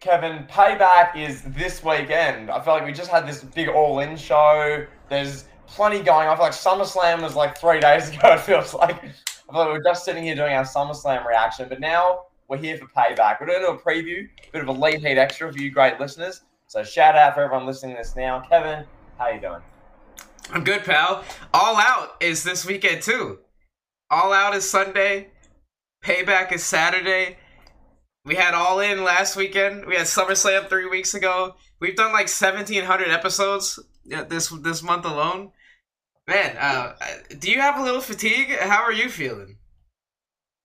Kevin, payback is this weekend. I feel like we just had this big all-in show. There's plenty going. on. I feel like SummerSlam was like three days ago. It feels like. I feel like we're just sitting here doing our SummerSlam reaction, but now we're here for payback. We're going to do a preview, a bit of Elite Heat extra for you great listeners. So shout out for everyone listening to this now. Kevin, how you doing? I'm good, pal. All Out is this weekend too. All Out is Sunday. Payback is Saturday. We had All In last weekend. We had SummerSlam three weeks ago. We've done like 1,700 episodes this this month alone. Man, uh, do you have a little fatigue? How are you feeling?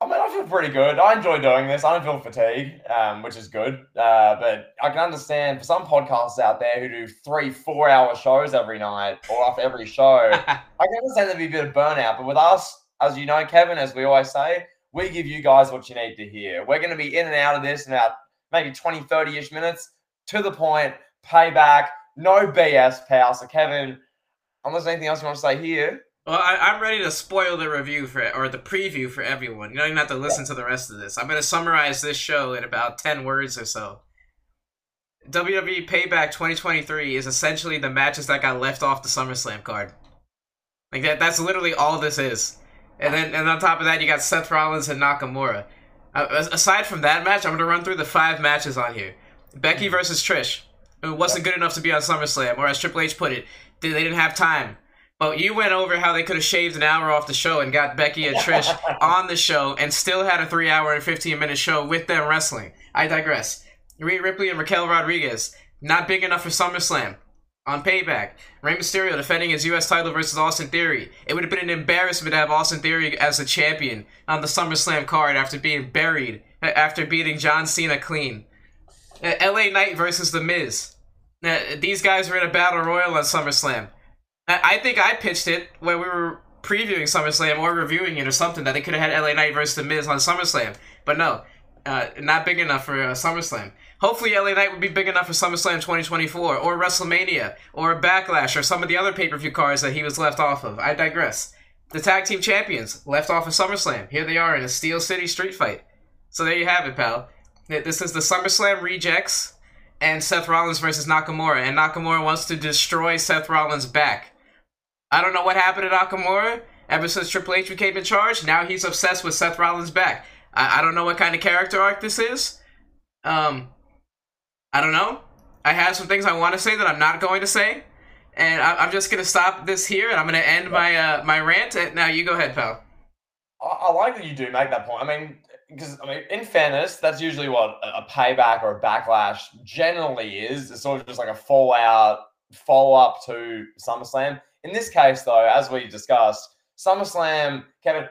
I mean, I feel pretty good. I enjoy doing this. I don't feel fatigue, um, which is good. Uh, but I can understand for some podcasts out there who do three, four hour shows every night or after every show, I can understand there'd be a bit of burnout. But with us, as you know, Kevin, as we always say, we give you guys what you need to hear. We're going to be in and out of this in about maybe 20, 30 ish minutes to the point, payback, no BS, pal. So, Kevin, unless there's anything else you want to say here. Well, I, am ready to spoil the review for or the preview for everyone. You don't even have to listen to the rest of this. I'm going to summarize this show in about 10 words or so. WWE Payback 2023 is essentially the matches that got left off the SummerSlam card. Like that that's literally all this is. And then and on top of that you got Seth Rollins and Nakamura. Uh, aside from that match, I'm going to run through the five matches on here. Becky versus Trish, It wasn't good enough to be on SummerSlam, or as Triple H put it, they didn't have time but you went over how they could have shaved an hour off the show and got Becky and Trish on the show and still had a three hour and 15 minute show with them wrestling. I digress. Rhea Ripley and Raquel Rodriguez, not big enough for SummerSlam. On Payback, Rey Mysterio defending his U.S. title versus Austin Theory. It would have been an embarrassment to have Austin Theory as the champion on the SummerSlam card after being buried, after beating John Cena clean. Uh, L.A. Knight versus The Miz. Uh, these guys were in a battle royal on SummerSlam. I think I pitched it when we were previewing SummerSlam or reviewing it or something that they could have had LA Knight versus The Miz on SummerSlam. But no, uh, not big enough for uh, SummerSlam. Hopefully, LA Knight would be big enough for SummerSlam 2024 or WrestleMania or Backlash or some of the other pay per view cards that he was left off of. I digress. The tag team champions left off of SummerSlam. Here they are in a Steel City street fight. So there you have it, pal. This is the SummerSlam rejects and Seth Rollins versus Nakamura, and Nakamura wants to destroy Seth Rollins' back. I don't know what happened to Nakamura ever since Triple H became in charge. Now he's obsessed with Seth Rollins' back. I, I don't know what kind of character arc this is. Um, I don't know. I have some things I want to say that I'm not going to say, and I, am just gonna stop this here, and I'm gonna end my uh, my rant. Now you go ahead, pal. I, I like that you do make that point. I mean, because I mean, in fairness, that's usually what a payback or a backlash generally is. It's sort of just like a fallout follow up to SummerSlam. In this case, though, as we discussed, SummerSlam, Kevin,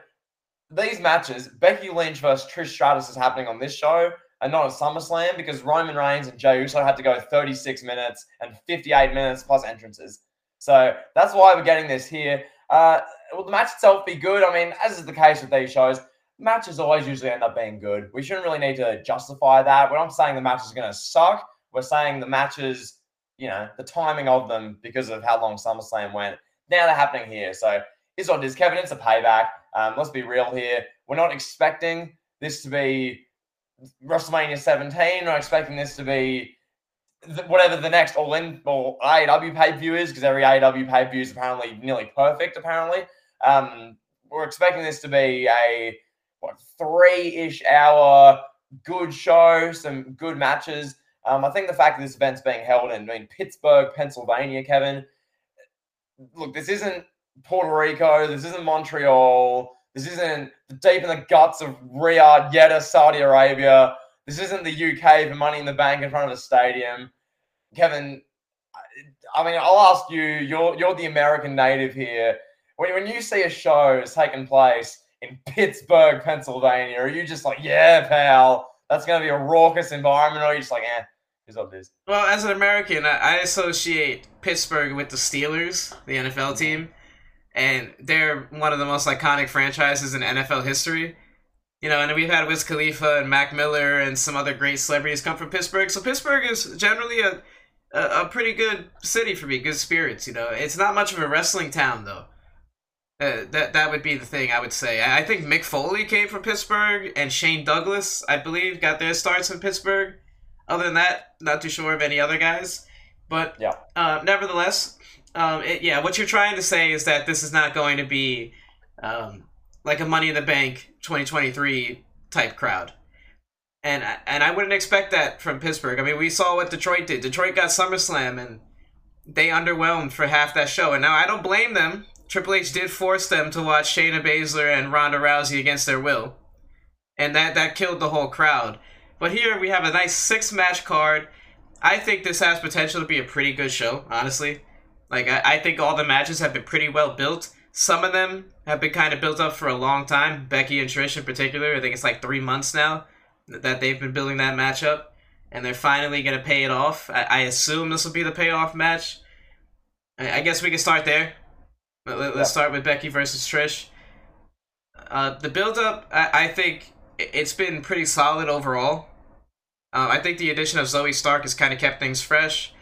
these matches, Becky Lynch versus Trish Stratus is happening on this show and not at SummerSlam because Roman Reigns and Jey Uso had to go 36 minutes and 58 minutes plus entrances. So that's why we're getting this here. Uh, will the match itself be good? I mean, as is the case with these shows, matches always usually end up being good. We shouldn't really need to justify that. We're not saying the match is going to suck. We're saying the matches, you know, the timing of them because of how long SummerSlam went now they're happening here. So is what it is. Kevin, it's a payback. Um, let's be real here. We're not expecting this to be WrestleMania 17. We're expecting this to be th- whatever the next All In or AEW pay per view is, because every AEW pay per view is apparently nearly perfect. Apparently, um, we're expecting this to be a what three ish hour good show, some good matches. Um, I think the fact that this event's being held in, I mean, Pittsburgh, Pennsylvania, Kevin, look, this isn't Puerto Rico, this isn't Montreal, this isn't deep in the guts of Riyadh, Jeddah, Saudi Arabia. This isn't the UK for Money in the Bank in front of a stadium. Kevin, I mean, I'll ask you. You're you're the American native here. When when you see a show is taking place in Pittsburgh, Pennsylvania, are you just like, yeah, pal, that's going to be a raucous environment, or are you just like, eh, is what it is. Well, as an American, I associate Pittsburgh with the Steelers, the NFL team, and they're one of the most iconic franchises in NFL history. You know, and we've had Wiz Khalifa and Mac Miller and some other great celebrities come from Pittsburgh. So Pittsburgh is generally a, a, a pretty good city for me, good spirits. You know, it's not much of a wrestling town though. Uh, that that would be the thing I would say. I, I think Mick Foley came from Pittsburgh, and Shane Douglas, I believe, got their starts in Pittsburgh. Other than that, not too sure of any other guys. But Yeah. uh, nevertheless, um, it, yeah, what you're trying to say is that this is not going to be um, like a Money in the Bank 2023 type crowd. And I- and I wouldn't expect that from Pittsburgh. I mean, we saw what Detroit did. Detroit got SummerSlam and they underwhelmed for half that show. And now I don't blame them. Triple H did force them to watch Shayna Baszler and Ronda Rousey against their will. And that, that killed the whole crowd. But here we have a nice six match card. I think this has potential to be a pretty good show, honestly. Like, I, I think all the matches have been pretty well built. Some of them have been kind of built up for a long time. Becky and Trish, in particular, I think it's like three months now that they've been building that matchup. And they're finally going to pay it off. I, I assume this will be the payoff match. I, I guess we can start there. Let, us Yeah. start with Becky versus Trish. Uh, the build up, I, I think it's been pretty solid overall. Uh, I think the addition of Zoey Stark has kind of kept things fresh.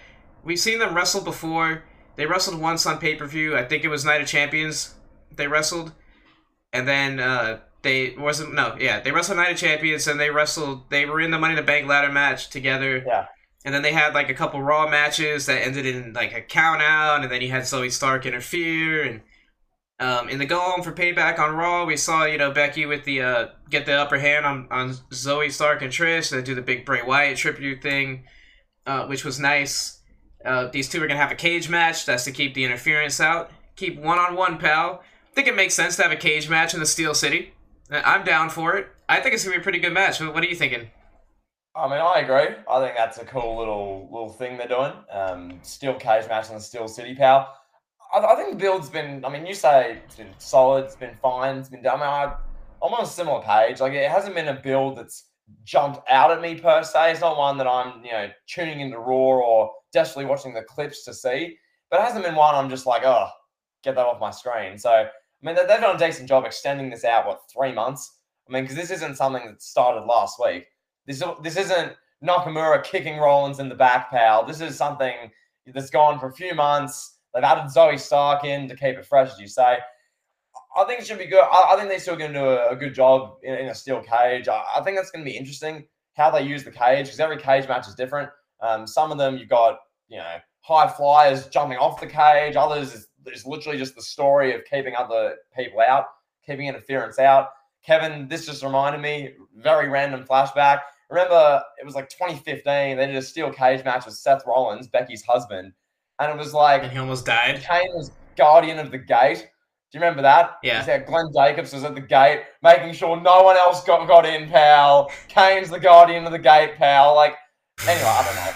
We've seen them wrestle before. They wrestled once on pay per view. I think it was Night of Champions. They wrestled, and then uh, they wasn't no yeah they wrestled Night of Champions and they wrestled. They were in the Money in the Bank ladder match together. Yeah. And then they had like a couple Raw matches that ended in like a count out, and then you had Zoey Stark interfere, and um, in the go home for payback on Raw, we saw you know Becky with the uh, get the upper hand on on Zoey Stark and Trish, they do the big Bray Wyatt tribute thing, uh, which was nice. Uh, these two are gonna have a cage match. That's to keep the interference out. Keep one on one, pal. I think it makes sense to have a cage match in the Steel City. Uh, I'm down for it. I think it's gonna be a pretty good match. What what are you thinking? I mean, I agree. I think that's a cool little little thing they're doing. Um, steel cage match in the Steel City, pal. I, I think the build's been. I mean, you say it's been solid. It's been fine. It's been. I mean, I, I'm on a similar page. Like, it hasn't been a build that's jumped out at me per se. It's not one that I'm, you know, tuning into Raw or desperately watching the clips to see. But it hasn't been one I'm just like, oh, get that off my screen. So, I mean, they- they've done a decent job extending this out. What three months? I mean, because this isn't something that started last week. This this isn't Nakamura kicking Rollins in the back, pal. This is something that's gone for a few months. They've added Zoey Stark in to keep it fresh, as you say. I think it should be good. I, I think they're still going to do a, a good job in, in a steel cage. I, I think that's going to be interesting how they use the cage because every cage match is different. Um, some of them you've got you know high flyers jumping off the cage. Others is, is literally just the story of keeping other people out, keeping interference out. Kevin, this just reminded me very random flashback. Remember, it was like 2015. They did a steel cage match with Seth Rollins, Becky's husband, and it was like And he almost died. Kane was guardian of the gate. Do you remember that? Yeah. He said Glenn Jacobs was at the gate, making sure no one else got, got in, pal. Kane's the guardian of the gate, pal. Like, anyway, I don't know.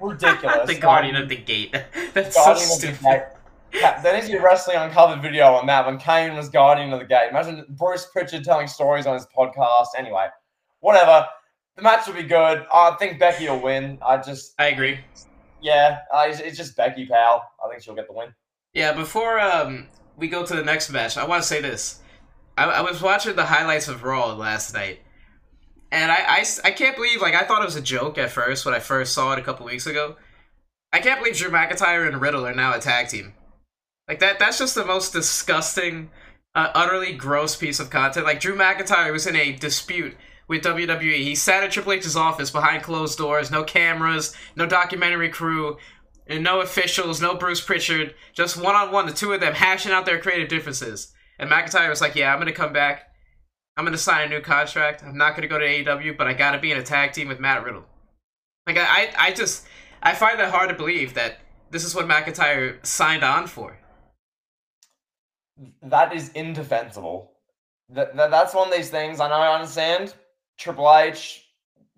Ridiculous. the guardian Um, of the gate. That's so guardian of the stupid. Yeah, there needs to be a wrestling uncovered video on that when Kane was guardian of the gate. Imagine Bruce Pritchard telling stories on his podcast. Anyway, whatever. The match will be good. I think Becky will win. I just, I agree. Yeah, uh, it's, it's just Becky, pal. I think she'll get the win. Yeah, before um we go to the next match, I want to say this. I, I was watching the highlights of Raw last night, and I I can't believe like I thought it was a joke at first when I first saw it a couple weeks ago. I can't believe Drew McIntyre and Riddle are now a tag team. Like that that's just the most disgusting, uh, utterly gross piece of content. Like Drew McIntyre was in a dispute with WWE. He sat at Triple H's office behind closed doors, no cameras, no documentary crew, and no officials, no Bruce Pritchard, just one on one, the two of them hashing out their creative differences. And McIntyre was like, "Yeah, I'm gonna come back. I'm gonna sign a new contract. I'm not gonna go to AEW, but I gotta be in a tag team with Matt Riddle." Like I, I, I just, I find that hard to believe that this is what McIntyre signed on for. that is indefensible. That, that that's one of these things. I know. I understand. Triple H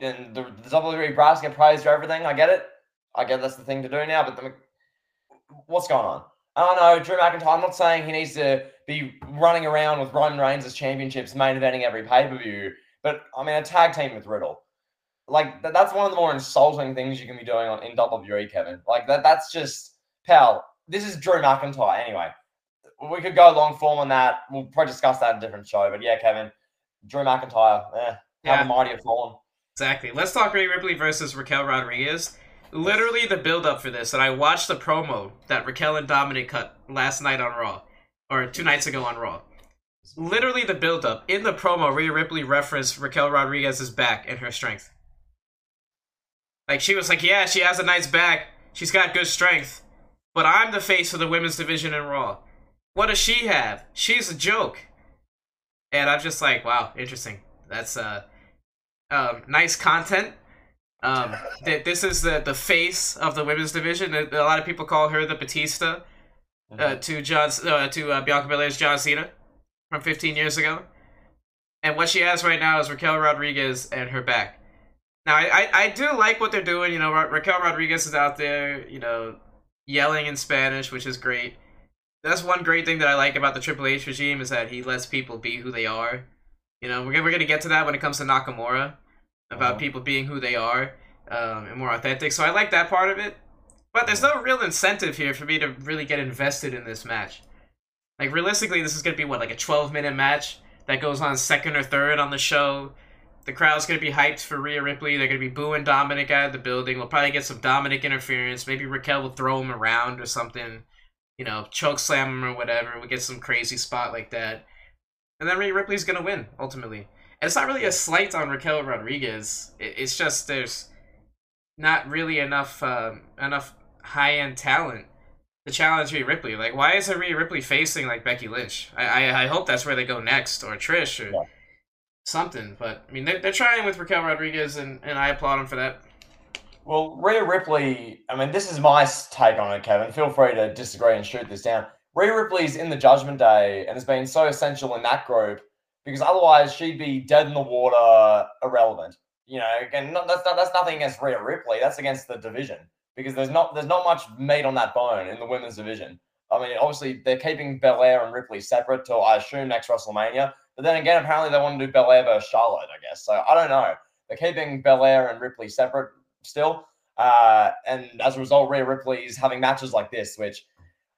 and the, the WWE brass get praised for everything. I get it. I get that's the thing to do now. But the, what's going on? I don't know. Drew McIntyre. I'm not saying he needs to be running around with Roman Reigns as championships, main eventing every pay per view. But I mean, a tag team with Riddle. Like that, that's one of the more insulting things you can be doing on, in WWE, Kevin. Like that. That's just pal. This is Drew McIntyre. Anyway, we could go long form on that. We'll probably discuss that in a different show. But yeah, Kevin, Drew McIntyre, eh, how Yeah. the mighty have fallen. Exactly. Let's talk Rhea Ripley versus Raquel Rodriguez. Literally the build up for this, and I watched the promo that Raquel and Dominic cut last night on Raw, or two nights ago on Raw. Literally the build up. In the promo, Rhea Ripley referenced Raquel Rodriguez's back and her strength. Like she was like, yeah, she has a nice back. She's got good strength. But I'm the face of the women's division in Raw. What does she have? She's a joke. And I'm just like, wow, interesting. That's uh, um, nice content. Um, th- this is the the face of the women's division. A lot of people call her the Batista uh, to John uh, to uh, Bianca Belair's John Cena from 15 years ago. And what she has right now is Raquel Rodriguez and her back. Now, I, I, I do like what they're doing. You know, Ra- Raquel Rodriguez is out there, you know, yelling in Spanish, which is great. That's one great thing that I like about the Triple H regime is that he lets people be who they are. You know, we're, we're going to get to that when it comes to Nakamura, about Mhm. people being who they are um, and more authentic. So I like that part of it. But there's no real incentive here for me to really get invested in this match. Like, realistically, this is going to be, what, like a 12 minute match that goes on second or third on the show? The crowd's going to be hyped for Rhea Ripley. They're going to be booing Dominic out of the building. We'll probably get some Dominic interference. Maybe Raquel will throw him around or something. You know, choke slam him or whatever. We get some crazy spot like that. And then Rhea Ripley's going to win, ultimately. And it's not really a slight on Raquel Rodriguez. It's just there's not really enough um, enough high end talent to challenge Rhea Ripley. Like, why is Rhea Ripley facing like Becky Lynch? I I, I hope that's where they go next, or Trish, or Yeah. something. But I mean, they're, they're trying with Raquel Rodriguez, and, and I applaud them for that. Well, Rhea Ripley, I mean, this is my take on it, Kevin. Feel free to disagree and shoot this down. Rhea Ripley's in the Judgment Day and has been so essential in that group because otherwise she'd be dead in the water, irrelevant. You know, again, not, that's not, that's nothing against Rhea Ripley. That's against the division because there's not there's not much meat on that bone in the women's division. I mean, obviously they're keeping Belair and Ripley separate till I assume next WrestleMania. But then again, apparently they want to do Belair versus Charlotte, I guess. So I don't know. They're keeping Belair and Ripley separate still. Uh, and as a result, Rhea Ripley is having matches like this, which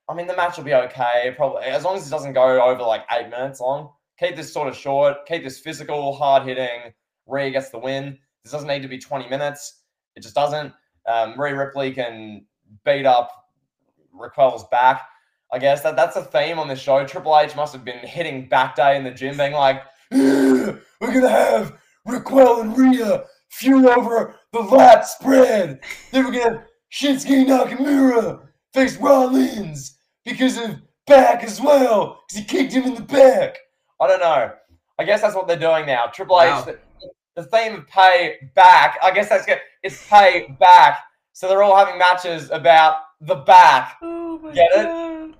I mean, the match will be okay. Probably as long as it doesn't go over like eight minutes long. Keep this sort of short. Keep this physical, hard hitting. Rhea gets the win. This doesn't need to be 20 minutes. It just doesn't. Um, Rhea Ripley can beat up Raquel's back. I guess that that's a theme on this show. Triple H must have been hitting back day in the gym, being like, "We're gonna have Raquel and Rhea feud over the lat spread. Then we're gonna have Shinsuke Nakamura face Rollins because of back as well, because he kicked him in the back. I don't know. I guess that's what they're doing now. Triple Wow. H, the, the theme of pay back. I guess that's good. It's pay back. So they're all having matches about the back. Oh my Get it?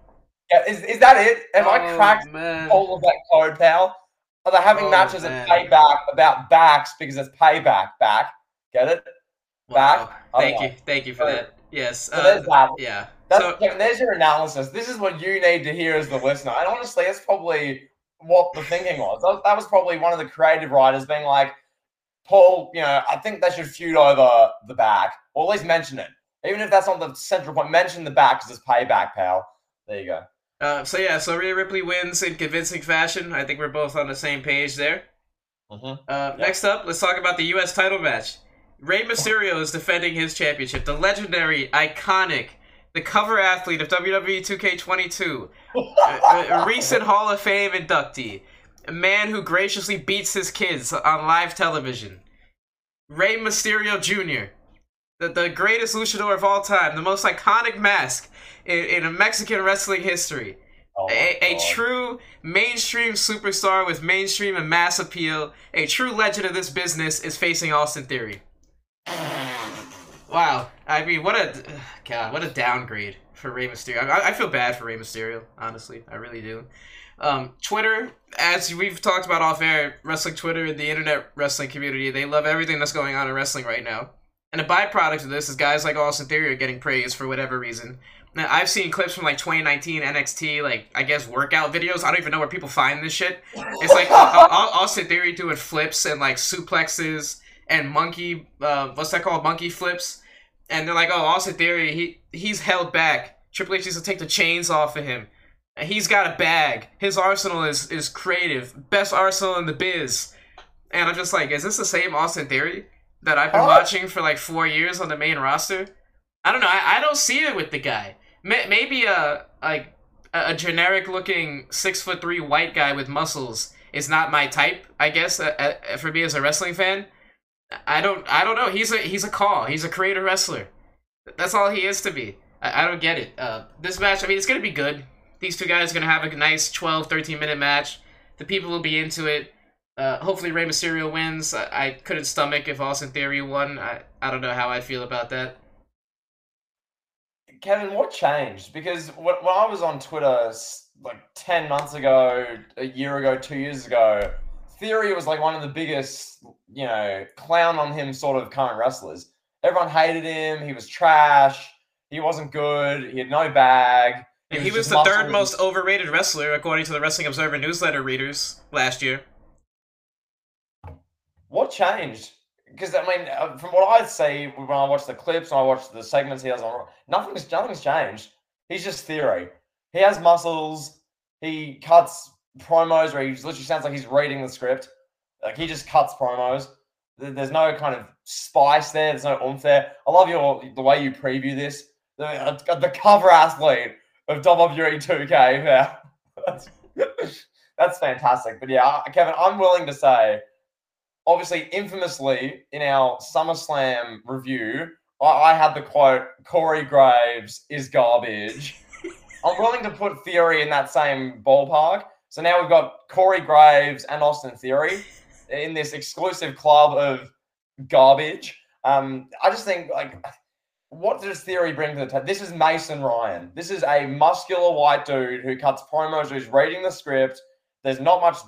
Yeah, is, is that it? Have I cracked man. all of that code, pal? Are they having Oh, matches man. at payback about backs because it's payback back? Get it? back? Wow. Thank know. you, thank you for So- that. Yes. So uh, there's that. yeah. That's, So- Kevin, there's your analysis. This is what you need to hear as the listener. And honestly, it's probably what the thinking was. That, that was probably one of the creative writers being like, Paul, you know, I think they should feud over the back, or at least mention it. Even if that's not the central point, mention the back because it's payback, pal. There you go. Uh, so yeah, so Rhea Ripley wins in convincing fashion. I think we're both on the same page there. Mhm. Uh, Yeah. Next up, let's talk about the U.S. title match. Rey Mysterio is defending his championship. The legendary, iconic, the cover athlete of WWE 2K22, a, a recent Hall of Fame inductee, a man who graciously beats his kids on live television. Rey Mysterio Jr., the, the greatest luchador of all time, the most iconic mask in, in Mexican wrestling history. Oh A, a true mainstream superstar with mainstream and mass appeal, a true legend of this business is facing Austin Theory. Wow, I mean, what a god, what a downgrade for Rey Mysterio. I, I feel bad for Rey Mysterio, honestly, I really do. Um, Twitter, as we've talked about off air, wrestling Twitter and the internet wrestling community, they love everything that's going on in wrestling right now. And a byproduct of this is guys like Austin Theory are getting praised for whatever reason. Now, I've seen clips from like 2019 NXT, like I guess workout videos. I don't even know where people find this shit. It's like Austin Theory doing flips and like suplexes and monkey, uh, what's that called? Monkey flips. And they're like, oh, Austin Theory, he he's held back. Triple H needs to take the chains off of him. And He's got a bag. His arsenal is is creative, best arsenal in the biz. And I'm just like, is this the same Austin Theory that I've been Huh? watching for like four years on the main roster? I don't know. I, I don't see it with the guy. May, maybe a like a, a generic looking six foot three white guy with muscles is not my type. I guess uh, uh, for me as a wrestling fan. I don't I don't know. He's a he's a call. He's a creator wrestler. That's all he is to me. I, I don't get it. Uh, this match, I mean, it's gonna be good. These two guys are gonna have a nice 12, 13 minute match. The people will be into it. Uh, hopefully, Rey Mysterio wins. I, I couldn't stomach if Austin Theory won. I, I don't know how I feel about that. Kevin, what changed? Because when, when I was on Twitter like 10 months ago, a year ago, two years ago, Theory was like one of the biggest, you know, clown on him sort of current wrestlers. Everyone hated him. He was trash. He wasn't good. He had no bag. He, he was, was the muscles. third most overrated wrestler, according to the Wrestling Observer newsletter readers last year. What changed? Because I mean, uh, from what I see when I watch the clips and I watch the segments he has on, nothing's nothing's changed. He's just theory. He has muscles. He cuts promos where he literally sounds like he's reading the script. Like he just cuts promos. There's no kind of spice there. There's no oomph there. I love your the way you preview this. The, uh, the cover athlete of WWE 2K. Yeah, that's, that's fantastic. But yeah, Kevin, I'm willing to say obviously, infamously in our SummerSlam review, I, I had the quote, Corey Graves is garbage. I'm willing to put Theory in that same ballpark. So now we've got Corey Graves and Austin Theory in this exclusive club of garbage. Um, I just think like what does Theory bring to the table? This is Mason Ryan. This is a muscular white dude who cuts promos, who's reading the script. There's not much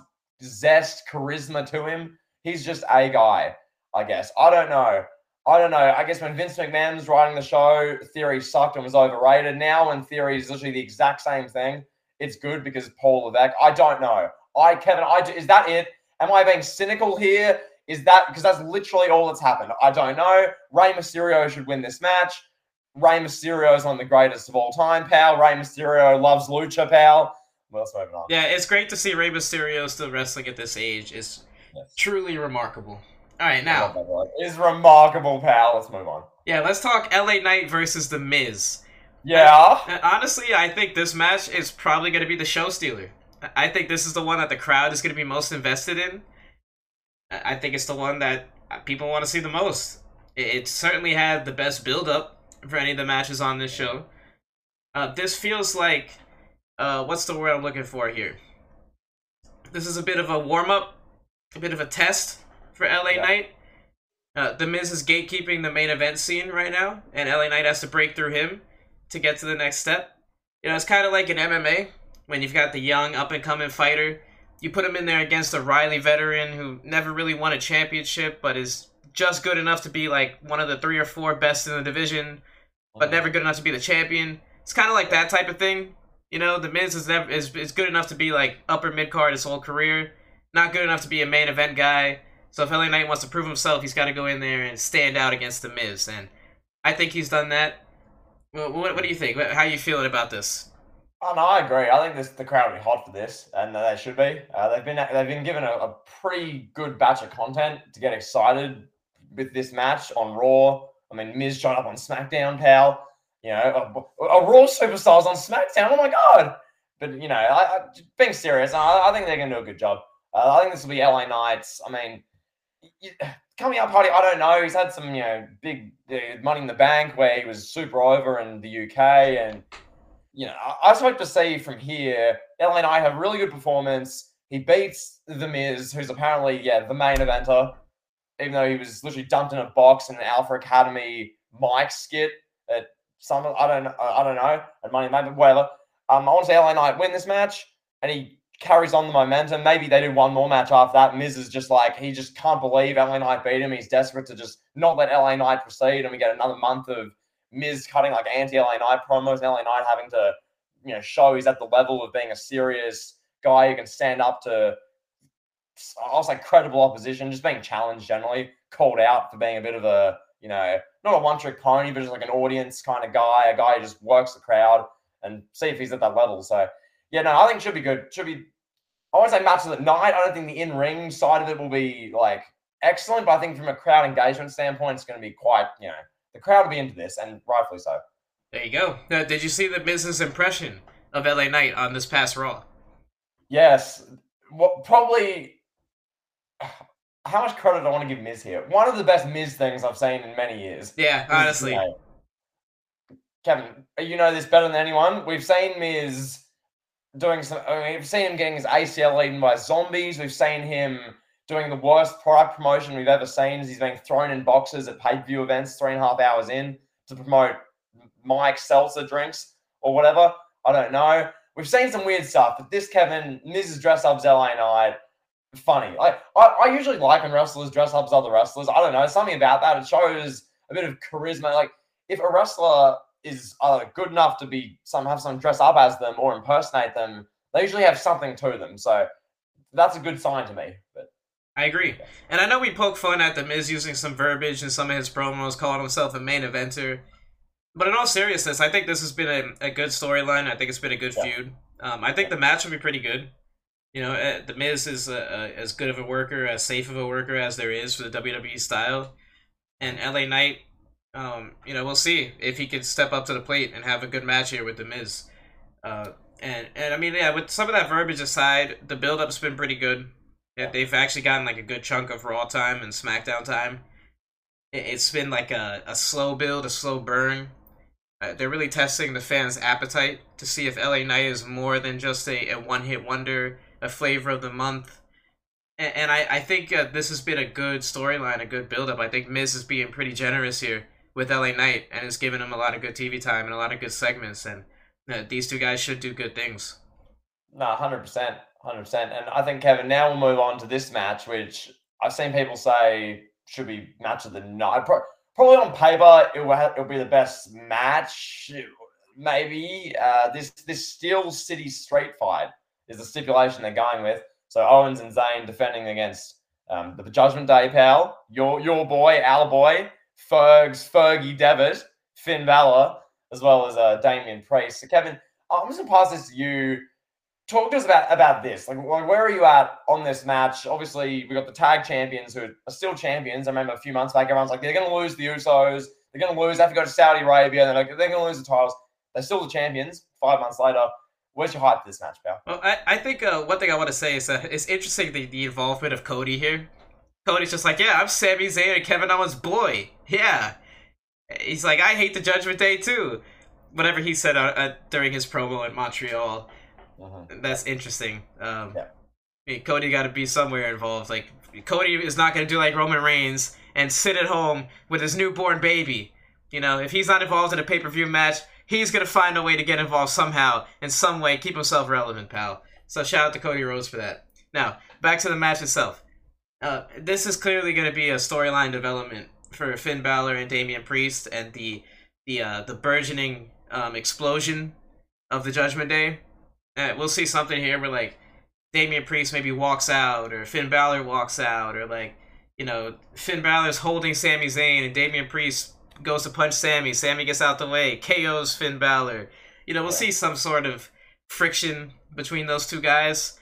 zest, charisma to him. He's just a guy, I guess. I don't know. I don't know. I guess when Vince McMahon was writing the show, Theory sucked and was overrated. Now, when Theory is literally the exact same thing, it's good because Paul Levesque. I don't know. I, Kevin, I do, is that it? Am I being cynical here? Is that because that's literally all that's happened? I don't know. Rey Mysterio should win this match. Rey Mysterio is one of the greatest of all time, pal. Rey Mysterio loves lucha, pal. Well, let's move on. Yeah, it's great to see Rey Mysterio still wrestling at this age. It's Yes. Truly remarkable. All right, now is remarkable, pal. Let's move on. Yeah, let's talk LA Knight versus The Miz. Yeah. Honestly, I think this match is probably going to be the show stealer. I think this is the one that the crowd is going to be most invested in. I think it's the one that people want to see the most. It certainly had the best build up for any of the matches on this show. Uh, this feels like uh, what's the word I'm looking for here? This is a bit of a warm up a bit of a test for LA yeah. Knight. Uh, the Miz is gatekeeping the main event scene right now, and LA Knight has to break through him to get to the next step. You know, it's kind of like an MMA when you've got the young up and coming fighter. You put him in there against a Riley veteran who never really won a championship, but is just good enough to be like one of the three or four best in the division, but never good enough to be the champion. It's kind of like that type of thing. You know, the Miz is never is, is good enough to be like upper mid card his whole career, not good enough to be a main event guy. So if LA Knight wants to prove himself, he's got to go in there and stand out against the Miz, and I think he's done that. What, what, do you think? How are you feeling about this? Oh no, I agree. I think this the crowd will be hot for this, and they should be. Uh, they've been they've been given a, a, pretty good batch of content to get excited with this match on Raw. I mean, Miz showed up on SmackDown, pal. You know, a, a Raw superstars on SmackDown. Oh my god! But you know, I, I, being serious, I, I think they're going to do a good job. Uh, I think this will be LA Knights. I mean, coming up party, I don't know. He's had some, you know, big uh, money in the bank where he was super over in the UK. And, you know, I, I just hope to see from here, LA Knight have really good performance. He beats The Miz, who's apparently, yeah, the main eventer, even though he was literally dumped in a box in an Alpha Academy mic skit at some, I don't, I don't know, at Money Maybe, whatever. Um, I want to see LA Knight win this match, and he carries on the momentum. Maybe they do one more match after that. Miz is just like he just can't believe LA Knight beat him. He's desperate to just not let LA Knight proceed, and we get another month of Miz cutting like anti LA Knight promos, LA Knight having to you know show he's at the level of being a serious guy who can stand up to. I was like credible opposition, just being challenged generally, called out for being a bit of a you know not a one trick pony, but just like an audience kind of guy, a guy who just works the crowd and see if he's at that level. So yeah, no, I think it should be good. Should be. I want to say match of the night. I don't think the in ring side of it will be like excellent, but I think from a crowd engagement standpoint, it's going to be quite. You know, the crowd will be into this, and rightfully so. There you go. Now, did you see the business impression of LA Knight on this past Raw? Yes. Well, probably. how much credit do I want to give Miz here? One of the best Miz things I've seen in many years. Yeah, honestly. Kevin, you know this better than anyone. We've seen Miz doing some. I mean, we've seen him getting his ACL eaten by zombies. We've seen him doing the worst product promotion we've ever seen. As he's being thrown in boxes at pay per view events, three and a half hours in to promote Mike Seltzer drinks or whatever. I don't know. We've seen some weird stuff, but this Kevin, Miz Dress Ups LA Knight, funny. Like I, I usually like when wrestlers dress up as other wrestlers. I don't know, something about that. It shows a bit of charisma. Like if a wrestler is uh, good enough to be some have someone dress up as them or impersonate them, they usually have something to them. So that's a good sign to me. But I agree. And I know we poke fun at the Miz using some verbiage in some of his promos, calling himself a main eventer. But in all seriousness, I think this has been a, a good storyline. I think it's been a good Yeah. feud. Um, I think the match will be pretty good. You know, uh, the Miz is uh, uh, as good of a worker, as safe of a worker as there is for the WWE style. And LA Knight, um, you know, we'll see if he can step up to the plate and have a good match here with the Miz. Uh, and and I mean, yeah, with some of that verbiage aside, the build up's been pretty good. Yeah, they've actually gotten like a good chunk of Raw time and SmackDown time. It- It's been like a, a slow build, a slow burn. Uh, they're really testing the fans' appetite to see if LA Knight is more than just a, a one hit wonder, a flavor of the month. And, and I, I think uh, this has been a good storyline, a good build up. I think Miz is being pretty generous here with LA Knight and is given him a lot of good TV time and a lot of good segments. And uh, these two guys should do good things. No, hundred percent, hundred percent. And I think Kevin. Now we'll move on to this match, which I've seen people say should be match of the night. Pro- Probably on paper, it will it'll be the best match. Maybe uh, this this Steel City Street Fight is the stipulation they're going with. So Owens and Zayn defending against um, the Judgment Day pal, your your boy, our boy, Fergs, Fergie Devitt, Finn Balor, as well as uh, Damian Priest. So Kevin, I'm just gonna pass this to you talk to us about about this. Like, where are you at on this match? Obviously, we got the tag champions who are still champions. I remember a few months back, everyone's like, they're going to lose the Usos. They're going to lose. They have to go to Saudi Arabia. They're like, they're going to lose the titles. They're still the champions. Five months later, where's your hype for this match, pal? Well, I, I think uh, one thing I want to say is that it's interesting the, the involvement of Cody here. Cody's just like, yeah, I'm Sami Zayn and Kevin Owens' boy. Yeah. He's like, I hate the Judgment Day too. Whatever he said uh, uh, during his promo in Montreal. That's interesting. Um, Yeah. I mean, Cody got to be somewhere involved. Like, Cody is not going to do like Roman Reigns and sit at home with his newborn baby. You know, if he's not involved in a pay per view match, he's going to find a way to get involved somehow, in some way, keep himself relevant, pal. So shout out to Cody Rhodes for that. Now, back to the match itself. Uh, this is clearly going to be a storyline development for Finn Balor and Damian Priest and the the uh, the burgeoning um, explosion of the Judgment Day. Uh, we'll see something here where like Damian Priest maybe walks out, or Finn Balor walks out, or like you know Finn Balor's holding Sami Zayn and Damian Priest goes to punch Sammy. Sammy gets out the way, KO's Finn Balor. You know we'll Yeah. see some sort of friction between those two guys.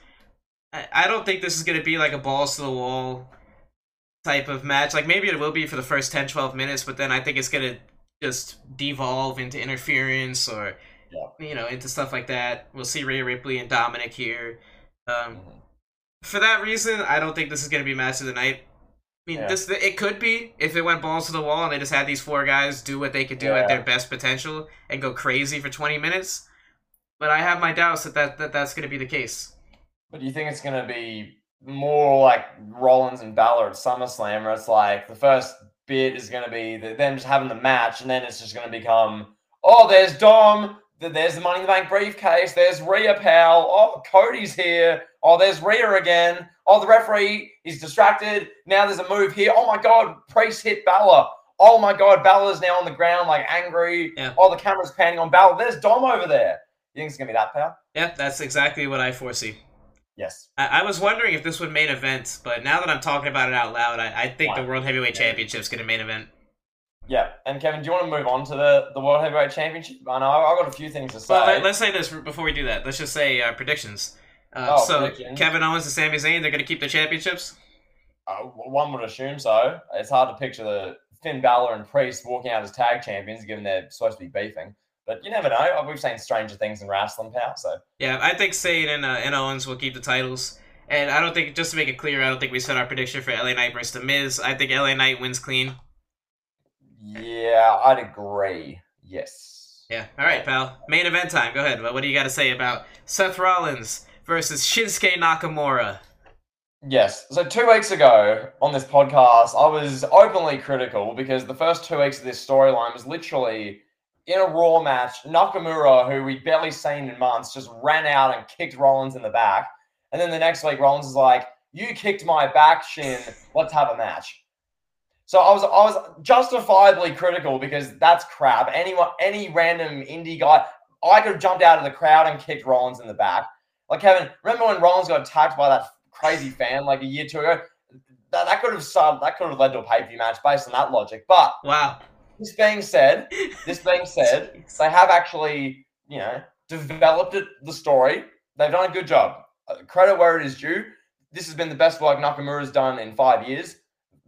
I, I don't think this is gonna be like a balls to the wall type of match. Like maybe it will be for the first 10, 12 minutes, but then I think it's gonna just devolve into interference or Yeah. you know into stuff like that. We'll see Rhea Ripley and Dominic here. Um, Mhm. for that reason, I don't think this is gonna be match of the night. I mean, Yeah. this it could be if it went balls to the wall and they just had these four guys do what they could do Yeah. at their best potential and go crazy for 20 minutes. But I have my doubts that, that, that that's going to be the case. But do you think it's going to be more like Rollins and Balor at SummerSlam, where it's like the first bit is going to be them just having the match, and then it's just going to become, oh, there's Dom, there's the Money in the Bank briefcase, there's Rhea pal, oh, Cody's here, oh, there's Rhea again, oh, the referee is distracted, now there's a move here, oh my God, Priest hit Balor. Oh my God, Balor's now on the ground, like angry. Yeah. Oh, the camera's panning on Balor. There's Dom over there. You think it's gonna be that, pal? Yep, that's exactly what I foresee. Yes. I, I was wondering if this would main event, but now that I'm talking about it out loud, I, I think the World Heavyweight Yeah. Championship's going to main event. Yeah, and Kevin, do you want to move on to the, the World Heavyweight Championship? I know I've got a few things to say. Well, let, us say this before we do that. Let's just say uh, predictions. Uh, Oh, so predictions. Kevin Owens and Sami Zayn, they're going to keep the championships. Uh, one would assume so. It's hard to picture the Finn Balor and Priest walking out as tag champions, given they're supposed to be beefing. But you never know. We've seen stranger things in wrestling, pal. So Yeah, I think Zayn and, uh, and Owens will keep the titles. And I don't think, just to make it clear, I don't think we set our prediction for LA Knight versus The Miz. I think LA Knight wins clean. Yeah, I'd agree. Yes. Yeah. All right, pal. Main event time. Go ahead. What do you got to say about Seth Rollins versus Shinsuke Nakamura? Yes. So two weeks ago on this podcast, I was openly critical because the first two weeks of this storyline was literally in a Raw match. Nakamura, who we'd barely seen in months, just ran out and kicked Rollins in the back. And then the next week, Rollins is like, "You kicked my back shin. Let's have a match." So I was I was justifiably critical because that's crap. Anyone, any random indie guy, I could have jumped out of the crowd and kicked Rollins in the back. Like Kevin, remember when Rollins got attacked by that crazy fan like a year two ago? That, that could have started, that could have led to a pay per view match based on that logic. But wow. This being said, this being said, they have actually you know developed it, the story. They've done a good job. Uh, credit where it is due. This has been the best work Nakamura's done in five years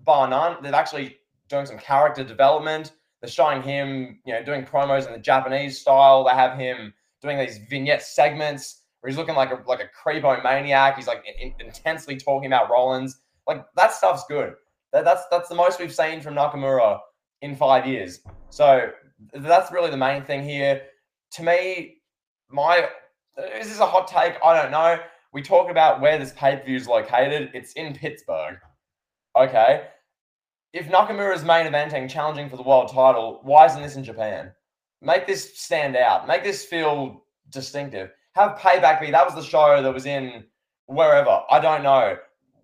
bar none. They're actually doing some character development. They're showing him, you know, doing promos in the Japanese style. They have him doing these vignette segments where he's looking like a like a creepo maniac. He's like in, intensely talking about Rollins. Like that stuff's good. That, that's that's the most we've seen from Nakamura in five years. So that's really the main thing here. To me, my this is a hot take? I don't know. We talk about where this pay per view is located. It's in Pittsburgh. Okay, if Nakamura is main eventing, challenging for the world title, why isn't this in Japan? Make this stand out. Make this feel distinctive. Have Payback be that was the show that was in wherever I don't know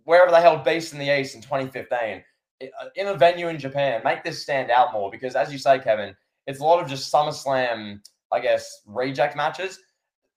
wherever they held Beast in the East in 2015 uh, in a venue in Japan. Make this stand out more because, as you say, Kevin, it's a lot of just SummerSlam, I guess, reject matches.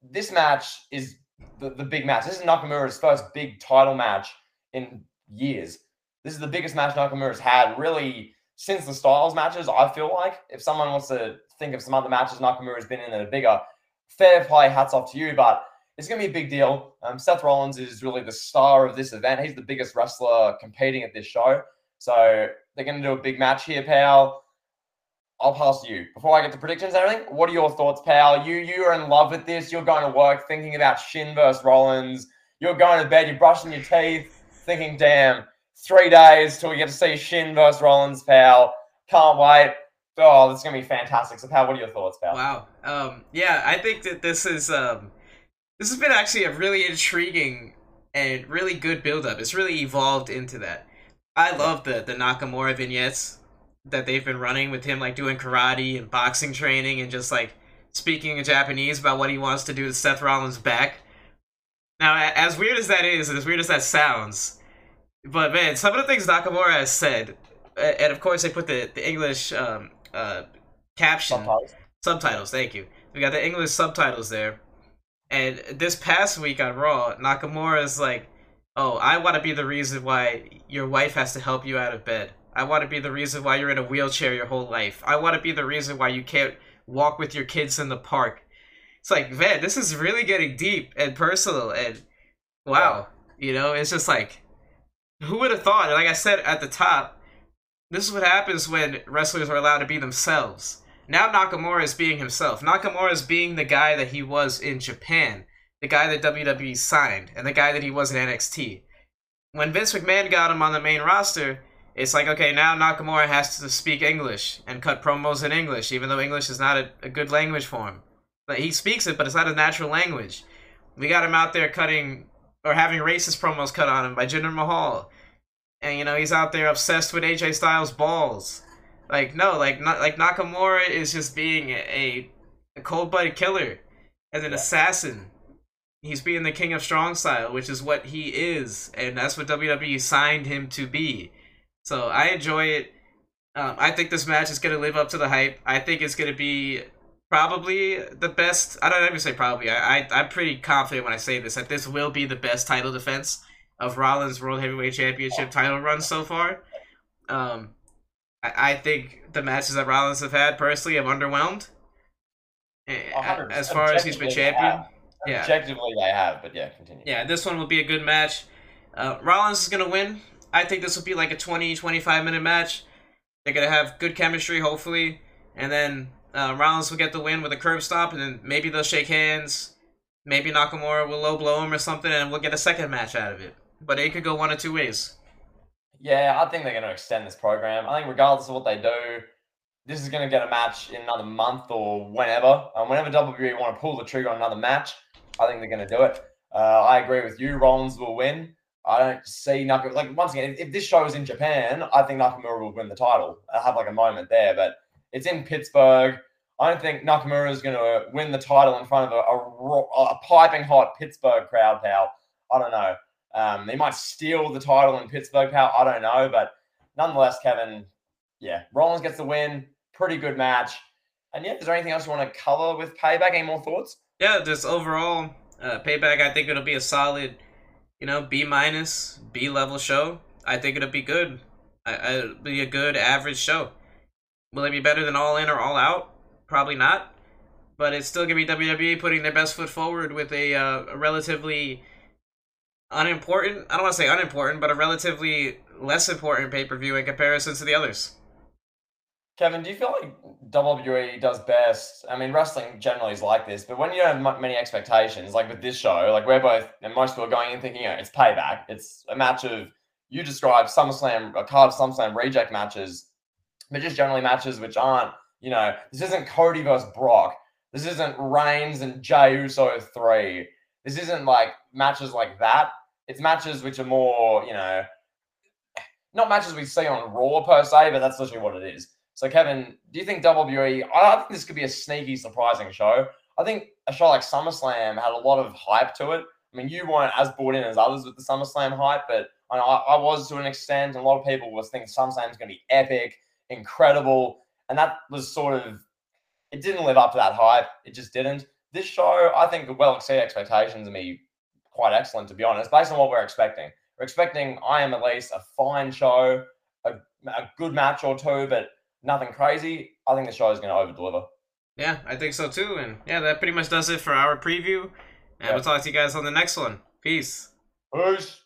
This match is the, the big match. This is Nakamura's first big title match in years. This is the biggest match Nakamura's had really since the Styles matches. I feel like if someone wants to think of some other matches Nakamura's been in that are bigger, fair play, hats off to you. But it's going to be a big deal. Um, Seth Rollins is really the star of this event. He's the biggest wrestler competing at this show. So they're going to do a big match here, pal. I'll pass you. Before I get to predictions and everything, what are your thoughts, pal? You you are in love with this. You're going to work thinking about Shin versus Rollins. You're going to bed, you're brushing your teeth, thinking, damn, three days till we get to see Shin versus Rollins, pal. Can't wait. Oh, this is gonna be fantastic. So, pal, what are your thoughts, pal? Wow. Um, yeah, I think that this is um, this has been actually a really intriguing and really good build-up. It's really evolved into that. I love the the Nakamura vignettes that they've been running with him, like doing karate and boxing training, and just like speaking in Japanese about what he wants to do to Seth Rollins' back. Now, as weird as that is, and as weird as that sounds, but man, some of the things Nakamura has said, and of course they put the the English um, uh, caption Subtitles. subtitles. Thank you. We got the English subtitles there. And this past week on Raw, Nakamura is like, "Oh, I want to be the reason why your wife has to help you out of bed. I want to be the reason why you're in a wheelchair your whole life. I want to be the reason why you can't walk with your kids in the park." It's like, man, this is really getting deep and personal, and wow, you know, it's just like who would have thought? Like I said at the top, this is what happens when wrestlers are allowed to be themselves. Now Nakamura is being himself. Nakamura is being the guy that he was in Japan, the guy that WWE signed, and the guy that he was in NXT. When Vince McMahon got him on the main roster, it's like, okay, now Nakamura has to speak English and cut promos in English, even though English is not a, a good language for him. But he speaks it, but it's not a natural language. We got him out there cutting or having racist promos cut on him by Jinder Mahal. And you know, he's out there obsessed with AJ Styles balls. Like no, like not like Nakamura is just being a, a cold blooded killer as an yeah. assassin. He's being the king of strong style, which is what he is, and that's what WWE signed him to be. So I enjoy it. Um, I think this match is going to live up to the hype. I think it's going to be probably the best. I don't even say probably. I, I I'm pretty confident when I say this that this will be the best title defense of Rollins' World Heavyweight Championship title run so far. Um, I, I think the matches that Rollins have had personally have underwhelmed. As far as he's been champion. Yeah. Objectively, I have, but yeah, continue. Yeah, this one will be a good match. Uh, Rollins is going to win. I think this will be like a 20, 25 minute match. They're going to have good chemistry, hopefully. And then uh, Rollins will get the win with a curb stop, and then maybe they'll shake hands. maybe Nakamura will low blow him or something, and we'll get a second match out of it. But it could go one of two ways. Yeah, I think they're going to extend this program. I think regardless of what they do, this is going to get a match in another month or whenever. And whenever WWE want to pull the trigger on another match, I think they're going to do it. Uh, I agree with you. Rollins will win. I don't see Nakamura. Like once again, if, if, this show is in Japan, I think Nakamura will win the title. I have like a moment there, but it's in Pittsburgh. I don't think Nakamura is going to win the title in front of a, a, a piping hot Pittsburgh crowd, pal. I don't know. Um, they might steal the title in Pittsburgh, pal. I don't know, but nonetheless, Kevin, yeah, Rollins gets the win. Pretty good match. And yeah, is there anything else you want to cover with Payback? Any more thoughts? Yeah, just overall uh, Payback. I think it'll be a solid, you know, B minus, B level show. I think it'll be good. I, it'll be a good average show. Will it be better than All In or All Out? Probably not. But it's still gonna be WWE putting their best foot forward with a, uh, a relatively unimportant. I don't want to say unimportant, but a relatively less important pay per view in comparison to the others. Kevin, do you feel like WWE does best? I mean, wrestling generally is like this, but when you don't have many expectations, like with this show, like we're both, and most people are going in thinking, you know, it's payback. It's a match of, you describe SummerSlam, a card of SummerSlam reject matches, but just generally matches which aren't, you know, this isn't Cody versus Brock. This isn't Reigns and Jey Uso 3. This isn't like matches like that. It's matches which are more, you know, not matches we see on Raw per se, but that's literally what it is. So, Kevin, do you think WWE? I think this could be a sneaky, surprising show. I think a show like SummerSlam had a lot of hype to it. I mean, you weren't as bought in as others with the SummerSlam hype, but I, I was to an extent. And a lot of people was thinking SummerSlam is going to be epic, incredible, and that was sort of it didn't live up to that hype. It just didn't. This show, I think, well exceed expectations and be quite excellent, to be honest, based on what we're expecting. We're expecting I am at least a fine show, a, a good match or two, but nothing crazy. I think the show is going to over deliver. Yeah, I think so too. And yeah, that pretty much does it for our preview. And yep. we'll talk to you guys on the next one. Peace. Peace.